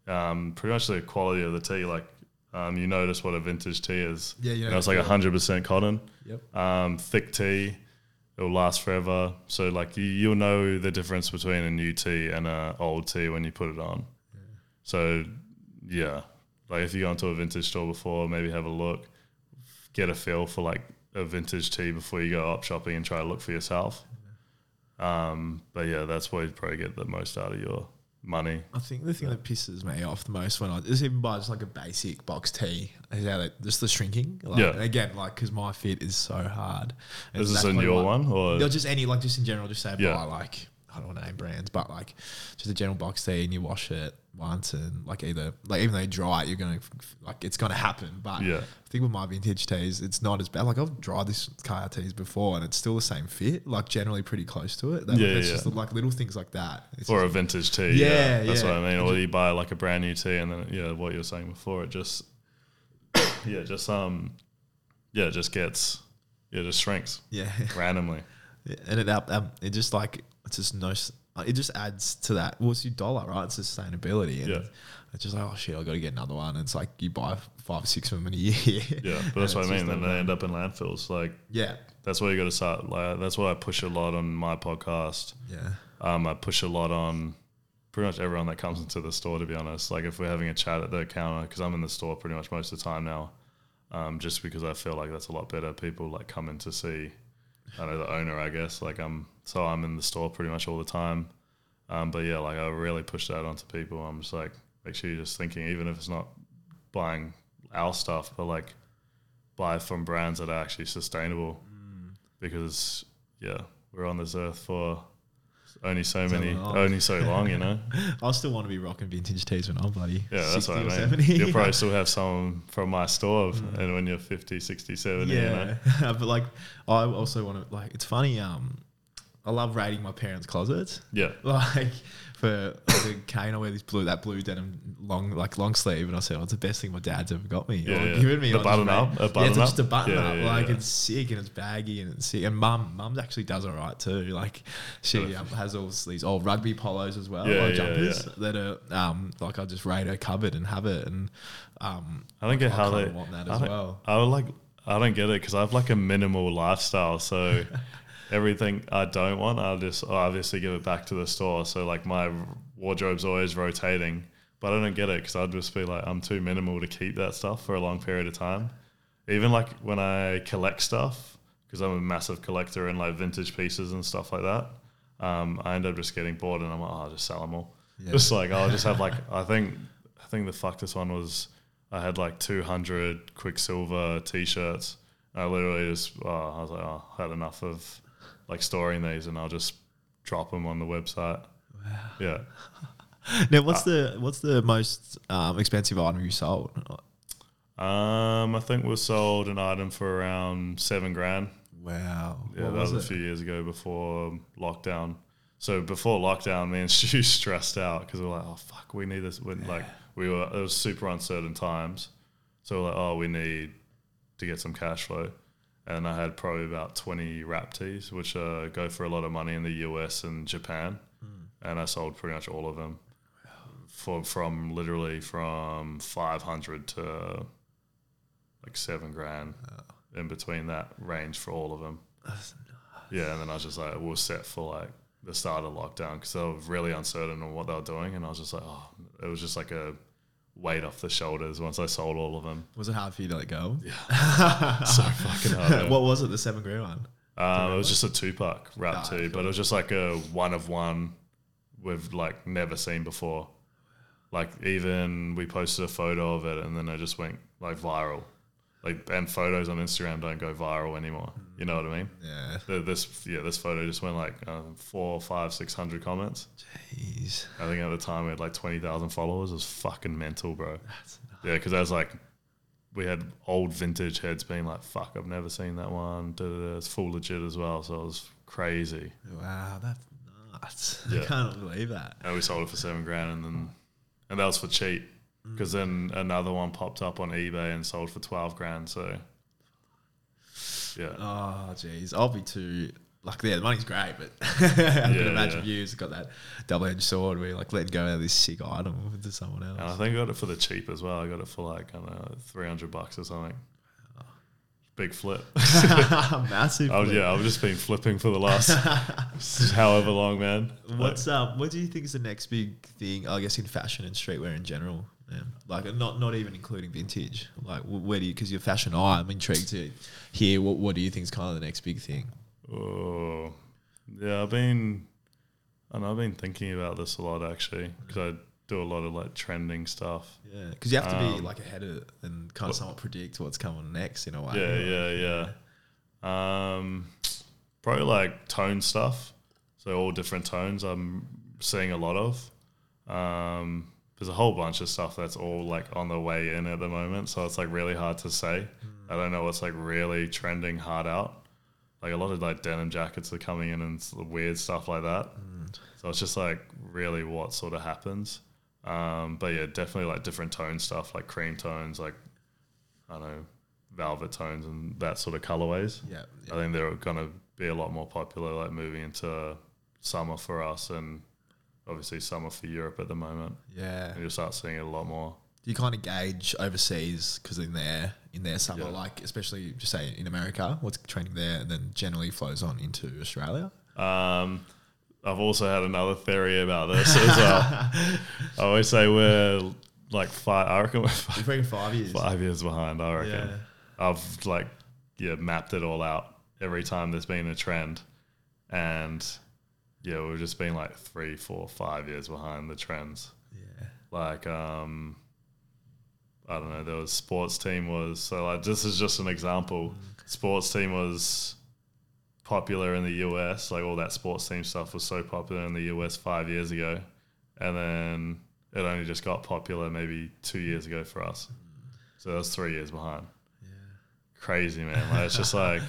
um, pretty much the quality of the tee. Like, um, you notice what a vintage tee is. Yeah, you You know, know, it's like yeah. hundred percent cotton Yep. um, thick tee. It'll last forever. So like you, you'll know the difference between a new tee and a old tee when you put it on. So yeah, like if you go into a vintage store before, maybe have a look, get a feel for like a vintage tee before you go up shopping and try to look for yourself. Um, but yeah, that's where you'd probably get the most out of your money. I think the thing that pisses me off the most when I just even buy just like a basic box tee is how they, just the shrinking. Like, Yeah. and again, like because my fit is so hard. Is this a newer one or No, just any like just in general, just say Yeah. buy like I don't want to name brands, but like just a general box tee and you wash it once and like either like even though you dry it, you're gonna like it's gonna happen. But Yeah. I think with my vintage tees, it's not as bad. Like I've dried this car tees before and it's still the same fit, like generally pretty close to it. That- Yeah, it's yeah. just like little things like that. It's or a vintage tee? Yeah, yeah. that's what I mean. Or you buy like a brand new tee, and then yeah, what you were saying before, it just yeah, just um, yeah, it just gets yeah, it just shrinks yeah. randomly. Yeah, and it up, um, it just like it's just no, it just adds to that. Well, it's your dollar, right? It's sustainability, and Yeah. it's just like oh shit, I got to get another one. And it's like you buy five or six of them in a year. Yeah, but that's what I mean. Then they end up in landfills. Like yeah, that's where you got to start. Like that's why I push a lot on my podcast. yeah, Um, I push a lot on pretty much everyone that comes into the store. To be honest, like if we're having a chat at the counter, because I'm in the store pretty much most of the time now, um, just because I feel like that's a lot better. People like come in to see, I know the owner, I guess. Like I'm, so I'm in the store pretty much all the time. Um, but yeah, like I really push that onto people. I'm just like, make sure you're just thinking, even if it's not buying our stuff, but like buy from brands that are actually sustainable, because yeah, we're on this earth for only so So many, long. only so long, you know. I still want to be rocking vintage tees when I'm bloody Yeah, that's 60 what I mean. 70. You'll probably still have some from my store, and when you're 50, 60, 70, you know. yeah, but like I also want to like it's funny. Um, I love raiding my parents' closets. Yeah, like for a cane, I wear this blue, that blue denim long, like long sleeve, and I said, "Oh, it's the best thing my dad's ever got me." Yeah, or yeah. given me The button up? A yeah, button it's just a button Yeah, up. yeah, like yeah. it's sick and it's baggy and it's sick. And mum, mum actually does all right too. Like she um, has all these old rugby polos as well, Yeah, yeah, jumpers yeah. that are um like I just raid her cupboard and have it, and um I don't get I how they want that I as well. I would like. I don't get it because I have like a minimal lifestyle, so everything I don't want, I'll just obviously give it back to the store. So like my wardrobe's always rotating, but I don't get it because I'd just be like, I'm too minimal to keep that stuff for a long period of time. Even like when I collect stuff, because I'm a massive collector in like vintage pieces and stuff like that. Um, I end up just getting bored and I'm like, oh, I'll just sell them all. Yeah. Just like I'll just have like I think I think the fuckest one was I had like 200 Quiksilver t-shirts. I literally just oh, I was like oh, I had enough of like storing these and I'll just drop them on the website. Yeah. Now, what's the what's the most um, expensive item you sold? Um, I think we sold an item for around seven grand. Wow, Yeah, What that was, was a few years ago before lockdown. So before lockdown, me and Stu stressed out because we were like, "Oh fuck, we need this." When, Like we were, it was super uncertain times. So we're like, "Oh, we need to get some cash flow." And I had probably about twenty rap tees, which uh, go for a lot of money in the US and Japan. And I sold pretty much all of them. For from literally from five hundred to like seven grand in between that range for all of them. Yeah, and then I was just like, we are set for like the start of lockdown because they were really uncertain on what they were doing, and I was just like, oh, it was just like a weight off the shoulders once I sold all of them. Was it hard for you to let go? Yeah, so fucking hard. man. what was it? The seven grand one. Um, it was just a two pack rap Ah, tee, but it was just like a one of one we've like never seen before. Like even we posted a photo of it and then it just went like viral. Like and photos on Instagram don't go viral anymore. You know what I mean? Yeah. The, this yeah, this photo just went like uh, four, five, six hundred comments. Jeez. I think at the time we had like twenty thousand followers. It was fucking mental, bro. Yeah, because I was like, we had old vintage heads being like, "Fuck, I've never seen that one." Da, da, da. It's full legit as well, so it was crazy. Wow, that's nuts. Yeah. I can't believe that. And we sold it for seven grand, and then and that was for cheap. Mm. Because then another one popped up on eBay and sold for twelve grand. So yeah, Oh, jeez. I'll be too. Like, yeah, the money's great, but I can Yeah, imagine yeah. you. It's got that double edged sword where you're like letting go of this sick item to someone else. and I think I got it for the cheap as well. I got it for like I don't know, three hundred bucks or something. Big flip. Massive. I was, flip. yeah, I've just been flipping for the last however long, man. What's um? What do you think is the next big thing? I guess in fashion and streetwear in general. Yeah. Like not not even including vintage. Like where do you? Because you're fashion eye. I'm intrigued to hear what what do you think is kind of the next big thing. Oh, yeah. I've been, And I've been thinking about this a lot actually because I do a lot of like trending stuff. Yeah, because you have to be Um, like ahead of it and kind of somewhat predict what's coming next in a way. Yeah, yeah, yeah. Um, probably like tone stuff. So all different tones. I'm seeing a lot of. Um, there's a whole bunch of stuff that's all like on the way in at the moment, so it's like really hard to say. I don't know what's like really trending hard out. Like a lot of like denim jackets are coming in and weird stuff like that. So it's just like really what sort of happens. Um, but yeah, definitely like different tone stuff, like cream tones, like I don't know, velvet tones and that sort of colorways. Yeah, I think they're going to be a lot more popular, like moving into summer for us and obviously summer for Europe at the moment. yeah. And you'll start seeing it a lot more. Do you kind of gauge overseas because in their in their summer, Yeah. like especially just say in America, what's trending there, and then generally flows on into Australia? Um, I've also had another theory about this as well. I always say we're like five, I reckon we're five, five years. five years behind, I reckon. Yeah. I've like, yeah, mapped it all out every time there's been a trend. And yeah, we've just been like three, four, five years behind the trends. Yeah. like um I don't know, there was sports team was so like this is just an example. Sports team was popular in the US, like all that sports team stuff was so popular in the US five years ago. And then it only just got popular maybe two years ago for us. So that's three years behind. Yeah. Crazy man. Like it's just like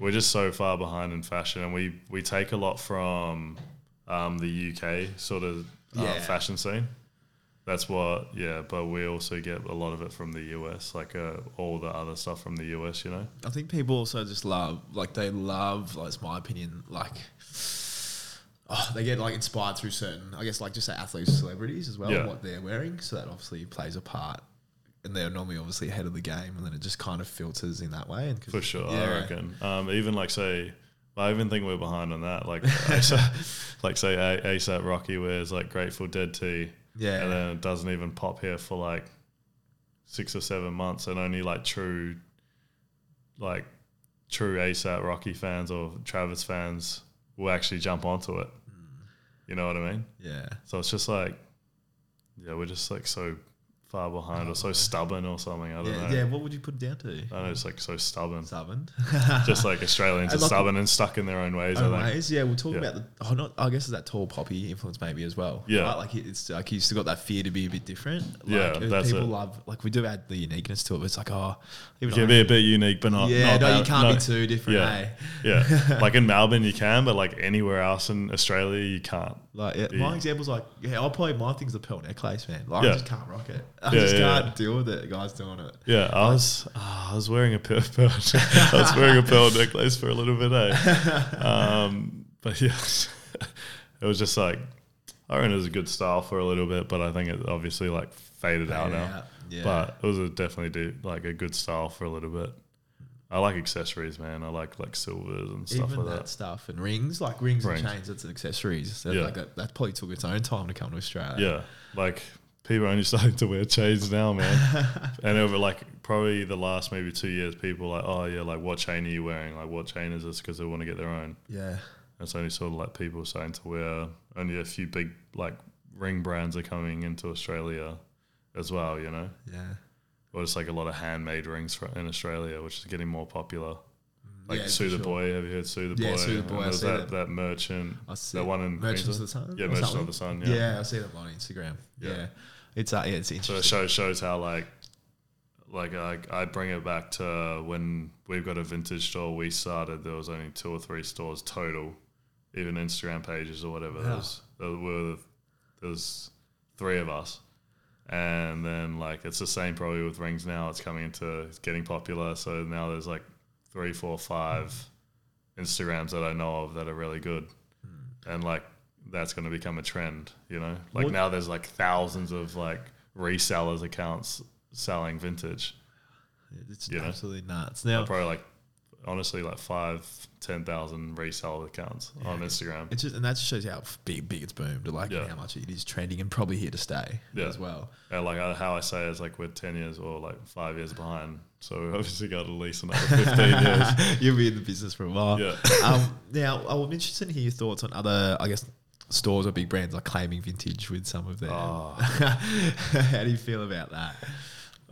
we're just so far behind in fashion and we, we take a lot from um, the UK sort of uh, Yeah. fashion scene. That's what, yeah. But we also get a lot of it from the US, like uh, all the other stuff from the US. You know, I think people also just love, like, they love, like, it's my opinion, like, oh, they get like inspired through certain, I guess, like just say athletes, celebrities as well, Yeah. what they're wearing. So that obviously plays a part. And they're normally obviously ahead of the game, and then it just kind of filters in that way. And for sure. yeah. I reckon. Um, even like say, I even think we're behind on that. Like, ASAP, like say ASAP Rocky wears like Grateful Dead tee, Yeah. and then it doesn't even pop here for like six or seven months, and only like true, like true ASAP Rocky fans or Travis fans will actually jump onto it. You know what I mean? Yeah. So it's just like, yeah, we're just like so far behind or so stubborn or something. I don't Yeah, know. yeah. What would you put it down to? I know it's like so stubborn. Stubborn. just like Australians are like- stubborn and stuck in their own ways. Think. Anyways, yeah, we'll talk Yeah. about the. Oh, not. I guess it's that tall poppy influence maybe as well. Yeah. right? like it's like you still got that fear to be a bit different. Like, Yeah, uh, that's people it. love like we do add the uniqueness to it. But it's like oh, You can be a bit unique, but not. yeah, not no, you can't no. be too different. Yeah. eh? Yeah, like in Melbourne you can, but like anywhere else in Australia you can't. Like yeah, my example's like yeah, I'll probably my thing's the pearl necklace, man. Like Yeah. I just can't rock it. I Yeah, just yeah, can't deal with it. Guys doing it. Yeah, I was ah, I was wearing a pearl, pearl I was wearing a pearl necklace for a little bit, eh? Um, but yeah, it was just like I reckon it was a good style for a little bit, but I think it obviously like faded out now. out, yeah. But it was a definitely do, like a good style for a little bit. I like accessories, man. I like like silvers and stuff Even like that that. stuff and rings, like rings, Rings. and chains, that's accessories. So Yeah. like that, that probably took its own time to come to Australia. Yeah, like people are only starting to wear chains now, man. and over like probably the last maybe two years, people are like, oh yeah, like what chain are you wearing? Like what chain is this? Because they want to get their own. Yeah. It's only sort of like people starting to wear. Only a few big like ring brands are coming into Australia as well. You know, Yeah. or just like a lot of handmade rings fro- in Australia, which is getting more popular. Like Yeah, Sue the sure. Boy, have you heard Sue the Yeah, Boy? Sue the Boy, And there's that, that. that merchant, I see that one in Merchants Queensland. of the Sun. Yeah, Merchant of the Sun. Yeah. Yeah. I see them on Instagram. Yeah, Yeah. It's uh, yeah, it's So interesting. it shows shows how like like I I bring it back to when we've got a vintage store. We started there was only two or three stores total, even Instagram pages or whatever. There was there were there's three of us, and then like it's the same probably with rings now. It's coming into it's getting popular. So now there's like three, four, five Instagrams that I know of that are really good, and like that's going to become a trend. You know, like What- now there's like thousands of like resellers accounts selling vintage. it's you know? absolutely nuts. Now Probably like honestly like five, ten thousand resale accounts on Instagram. it's just, and that just shows how big big it's boomed. Like Yeah. how much it is trending and probably here to stay Yeah. as well. And like I, how I say is like we're ten years or like five years behind. So we've obviously got at least another fifteen years. You'll be in the business for a while. Yeah. um, now, I'm interested to hear your thoughts on other, I guess, stores or big brands are claiming vintage with some of their. Oh. How do you feel about that?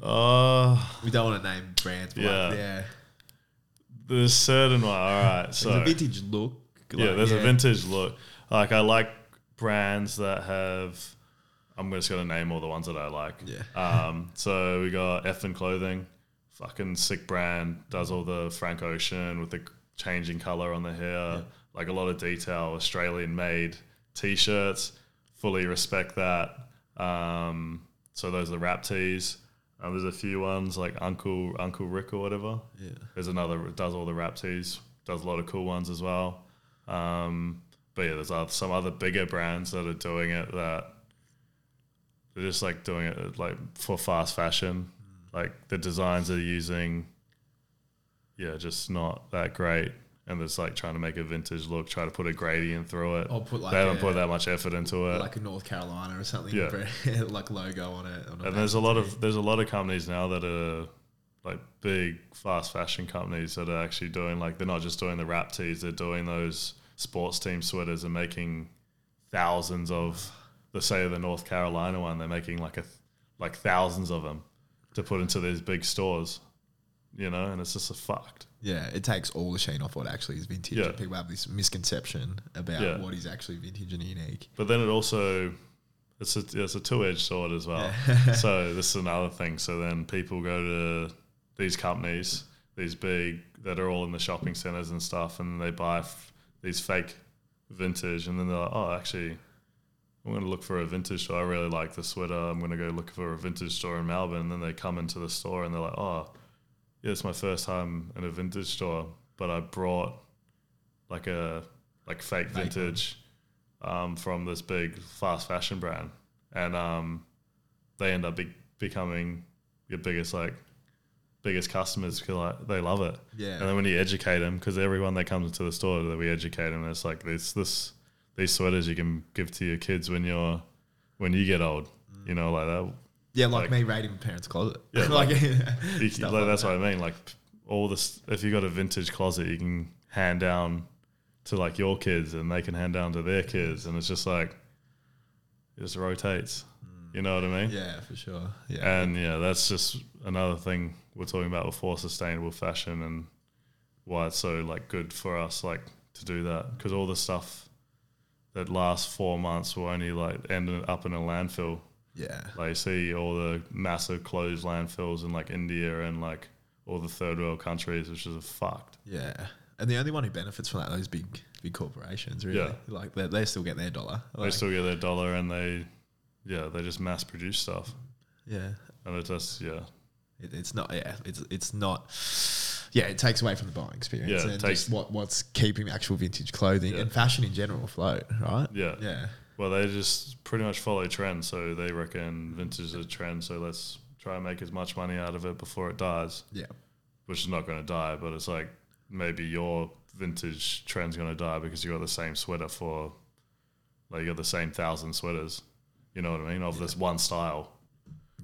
Oh, We don't want to name brands, but Yeah. like, yeah. there's certain one. All right, so There's a vintage look. yeah, like, there's a vintage look. Like I like brands that have. I'm just gonna name all the ones that I like. Yeah. Um. So we got Effin Clothing, fucking sick brand. Does all the Frank Ocean with the changing color on the hair, like a lot of detail. Australian made t-shirts. Fully respect that. Um. So those are the rap tees. Um, there's a few ones like Uncle Uncle Rick or whatever. Yeah. There's another does all the rap tees, does a lot of cool ones as well. Um, but yeah, there's oth- some other bigger brands that are doing it that they're just like doing it like for fast fashion. Like the designs they're using, yeah, just not that great. And it's like trying to make a vintage look, try to put a gradient through it. Or put like they haven't a- put that much effort into it. like a North Carolina or something, Yeah. like logo on it. On and there's a lot of there's a lot of companies now that are like big fast fashion companies that are actually doing like they're not just doing the rap tees they're doing those sports team sweaters and making thousands of the say the North Carolina one they're making like a like thousands of them to put into these big stores you know and it's just a fucked yeah, it takes all the sheen off what actually is vintage. Yeah. People have this misconception about Yeah. what is actually vintage and unique. But then it also it's a it's a two edged sword as well. so this is another thing. So then people go to these companies, these big that are all in the shopping centers and stuff, and they buy f- these fake vintage, and then they're like, oh, actually. I'm going to look for a vintage store. I really like the sweater. I'm going to go look for a vintage store in Melbourne. And then they come into the store and they're like, oh, yeah, it's my first time in a vintage store, but I brought like a like fake vintage um, from this big fast fashion brand, and um, they end up be- becoming your biggest like biggest customers because like, they love it. Yeah. And then when you educate them, because everyone that comes into the store that we educate them, it's like this this these sweaters you can give to your kids when you're when you get old. You know, like that. Yeah, like, Like- me raiding my parents' closet. Yeah, like, You, stuff like, like that's that. what I mean. Like all this, if you got a vintage closet, you can hand down to like your kids, and they can hand down to their kids, and it's just like it just rotates. Mm. You know what I mean? Yeah, for sure. Yeah. And yeah, that's just another thing we're talking about before sustainable fashion and why it's so like good for us like to do that because all the stuff that lasts four months will only like end up in a landfill. Yeah. Like you see all the massive closed landfills in like India and like all the third world countries, which is fucked. Yeah. And the only one who benefits from that, those big, big corporations, really. Yeah. Like they, they still get their dollar. they still get their dollar and they, yeah, they just mass produce stuff. yeah. And it just, yeah, It, it's not. Yeah. It's it's not. Yeah, it takes away from the buying experience. Yeah, and takes- just what what's keeping actual vintage clothing Yeah. and fashion in general afloat, right? yeah. Yeah. Well, they just pretty much follow trends. So they reckon vintage is a trend. So let's try and make as much money out of it before it dies, Yeah. which is not going to die. But it's like maybe your vintage trend's going to die because you got the same sweater for, like, you got the same thousand sweaters. You know what I mean? Of this one style,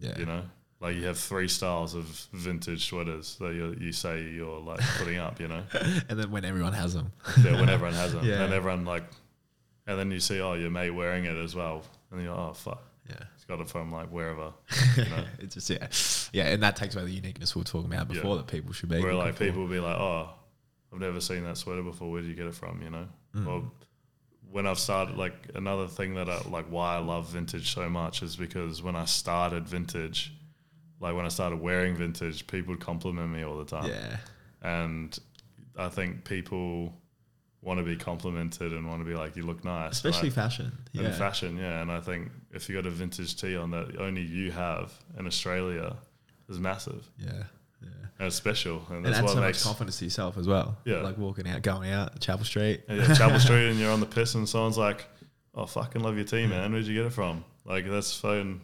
Yeah. you know? Like you have three styles of vintage sweaters that you, you say you're like putting up, you know? and then when everyone has them. Yeah, when everyone has them. Yeah. And everyone like, and then you see, oh, your mate wearing it as well. And you're, like, oh, fuck. Yeah. He's got it from like wherever. You know? it's just yeah, yeah, and that takes away the uniqueness we were talking about before Yeah. that people should be. Where like people will be like, oh, I've never seen that sweater before. Where did you get it from? You know? Mm. Or when I've started, like another thing that I like, why I love vintage so much is because when I started vintage, like when I started wearing vintage, people would compliment me all the time. Yeah. And I think people want to be complimented and want to be like, you look nice. And Especially I- fashion. in Yeah. fashion, yeah. And I think if you got a vintage tee on that only you have in Australia, is massive Yeah. Yeah. and it's special, and And that's adds what so makes much confidence to yourself as well. Yeah. Like walking out, going out, Chapel Street. And yeah, Chapel Street, and you're on the piss, and someone's like, "Oh, fucking love your tee, man. Where'd you get it from?" Like that's phone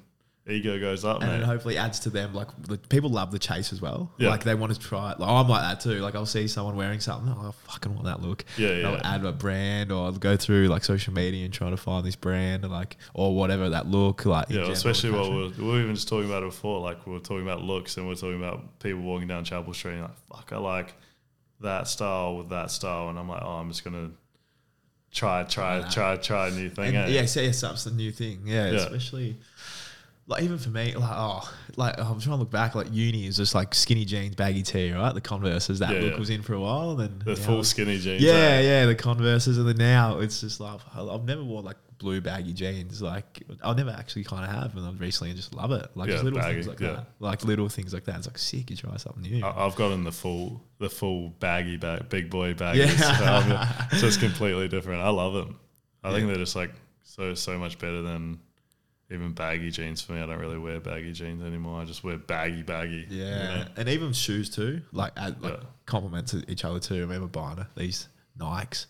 ego goes up, And man. it hopefully adds to them. Like the, people love the chase as well. Yeah. Like they want to try it. Like I'm like that too. Like I'll see someone wearing something. Oh, I fucking want that look. Yeah, And I'll add a brand or I'll go through like social media and try to find this brand and like or whatever that look. Like Yeah, general, especially what we were, we were even just talking about it before. Like we were talking about looks, and we are talking about people walking down Chapel Street. And like, fuck, I like that style with that style, and I'm like, oh, I'm just gonna try, try, try, try a new thing. And, eh? yeah, yes, that's the new thing. Yeah, Yeah. especially like even for me, like oh, like I'm trying to look back. Like uni is just like skinny jeans, baggy tee, right? The Converses that Yeah, look yeah. was in for a while, and then the full skinny jeans. Yeah, eh? yeah, the Converses, and then now it's just like I've never worn like blue baggy jeans. Like I'll never actually kind of have, and I've recently just love it. Like just Yeah, little things like that, like little things like that. It's like sick. You try something new. I- I've gotten the full, the full baggy bag, big boy baggy. Yeah. So it's completely different. I love them. I think they're just like so so much better than even baggy jeans for me. I don't really wear baggy jeans anymore. I just wear baggy baggy. you Yeah, know? and even shoes too. Like add like Yeah. complement to each other too. I remember buying these Nikes.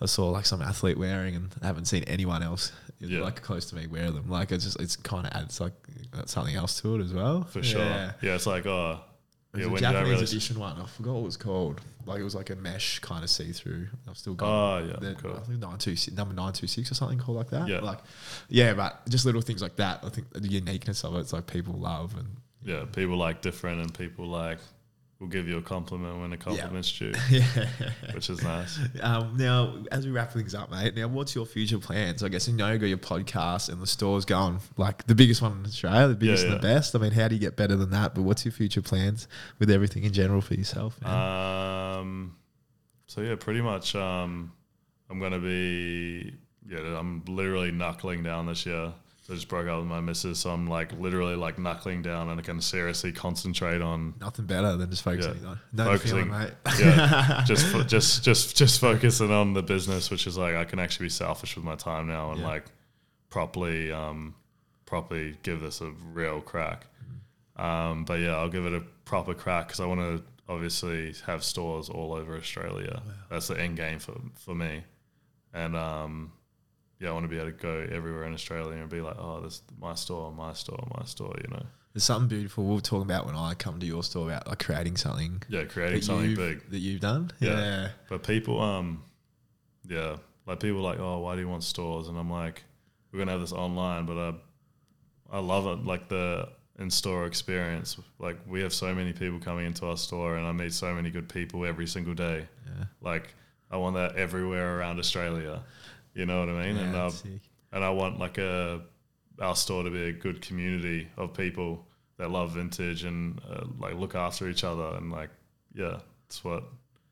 I saw like some athlete wearing, and I haven't seen anyone else Yeah. like close to me wear them. Like it's just it's kind of adds like something else to it as well. for sure. Yeah. Yeah, it's like oh, There's yeah, a when you don't Japanese edition one. I forgot what it was called. Like it was like a mesh kind of see through. I've still got. Oh yeah, The- cool. I think nine two number nine two six or something called like that. Yeah. like yeah, but just little things like that. I think the uniqueness of it, it's like people love and Yeah, people like different, and people like will give you a compliment when a compliment's due, yeah. which is nice. Um, now, as we wrap things up, mate. Now, what's your future plans? I guess you know you got your podcast and the store's going like the biggest one in Australia, the biggest and the best. I mean, how do you get better than that? But what's your future plans with everything in general for yourself? Man? Um, so yeah, pretty much. Um, I'm gonna be yeah. I'm literally knuckling down this year. So I just broke up with my missus, so I'm like literally like knuckling down, and I can seriously concentrate on Nothing better than just focusing Yeah. on no Focusing- feeling, mate. yeah, just just just just focusing on the business, which is like I can actually be selfish with my time now and Yeah. like properly um properly give this a real crack. Um, but yeah, I'll give it a proper crack because I want to obviously have stores all over Australia. That's the end game for for me, and um, yeah, I want to be able to go everywhere in Australia and be like, oh, this is my store, my store, my store. You know, There's something beautiful we'll talk about when I come to your store about like creating something yeah, creating something big. that you've done. Yeah. yeah. But people, um, yeah, like people are like, oh, why do you want stores? And I'm like, we're gonna have this online, but I, I love it, like the in-store experience. Like we have so many people coming into our store, and I meet so many good people every single day. Yeah. Like I want that everywhere around Australia. You know what I mean? and Yeah, uh, that's sick. and I want like a our store to be a good community of people that love vintage and uh, like look after each other and like yeah, it's what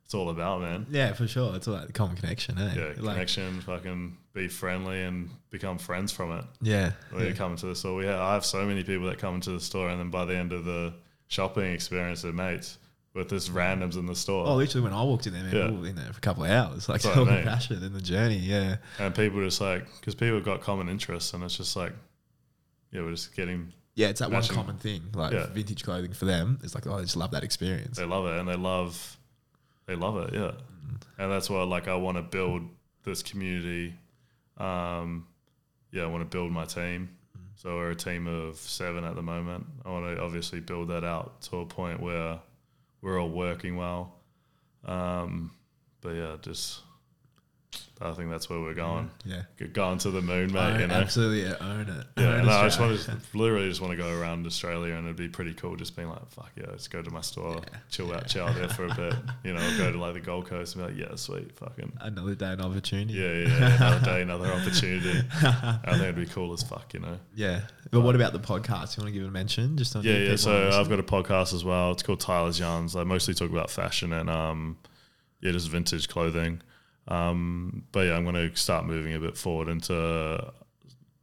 it's all about, man. Yeah, for sure. It's all like the common connection, eh? Yeah, Like, connection, fucking be friendly and become friends from it. Yeah. When you come into the store, we have, I have so many people that come into the store, and then by the end of the shopping experience, they're mates with this mm. randoms in the store, Oh, literally, when I walked in there, man, we were in there for a couple of hours, like That's what I so mean. passionate in the journey. Yeah, and people just like because people have got common interests, and it's just like, yeah, we're just getting yeah, it's that Matching- one common thing, like Yeah. vintage clothing for them. It's like, oh, I just love that experience. they love it and they love they love it yeah mm. and that's why like i want to build this community um yeah i want to build my team mm. so we're a team of seven at the moment i want to obviously build that out to a point where we're all working well. Um but yeah just i think that's where we're going Yeah, Get going to the moon mate Own- you know absolutely yeah, own it. yeah, Own no, I just want to literally just want to go around Australia, and it'd be pretty cool just being like, "Fuck yeah, let's go to my store, Yeah, chill out, chill out there for a bit." You know, go to like the Gold Coast and be like, "Yeah, sweet, fucking another day and opportunity. yeah, yeah, yeah another day, another opportunity." I think it'd be cool as fuck, you know. yeah. But what about the podcast? You want to give it a mention? Just on Yeah, yeah. So I've got a podcast as well. It's called Tyler's Yarns. I mostly talk about fashion and um, yeah, just vintage clothing. Um, but yeah, I'm going to start moving a bit forward into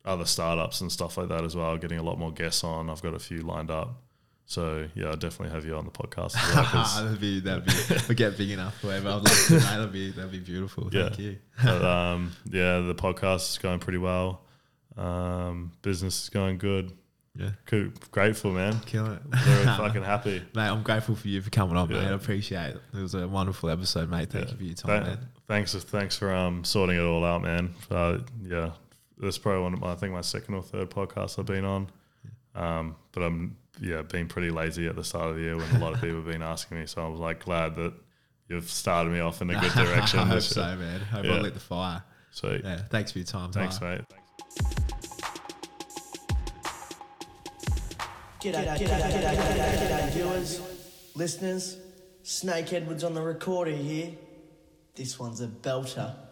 other startups and stuff like that as well. Getting a lot more guests on. I've got a few lined up. So yeah, I'll definitely have you on the podcast as well. that'd be that'd be we get big enough. Whatever. I'd love to. mate. That'd be that'd be beautiful. Yeah. Thank you. but, um, yeah, the podcast is going pretty well. Um, business is going good. Yeah, Grateful, man. killing it. Very fucking happy. Mate, I'm grateful for you for coming on, Yeah. mate. I appreciate it. It was a wonderful episode, mate. Thank Yeah. you for your time, Tha- man. Thanks, thanks for um, sorting it all out, man. Uh, yeah, this is probably one of my, I think my second or third podcast I've been on. Um, but I'm yeah been pretty lazy at the start of the year when a lot of people have been asking me. So I was like glad that you've started me off in a good direction. I hope so, year. man. Hope Yeah. I lit the fire. Sweet. Yeah, thanks for your time. Thanks, Tyler. mate. G'day, g'day, g'day, g'day, g'day, g'day, viewers, listeners. Snake Edwards on the recorder here. This one's a belter.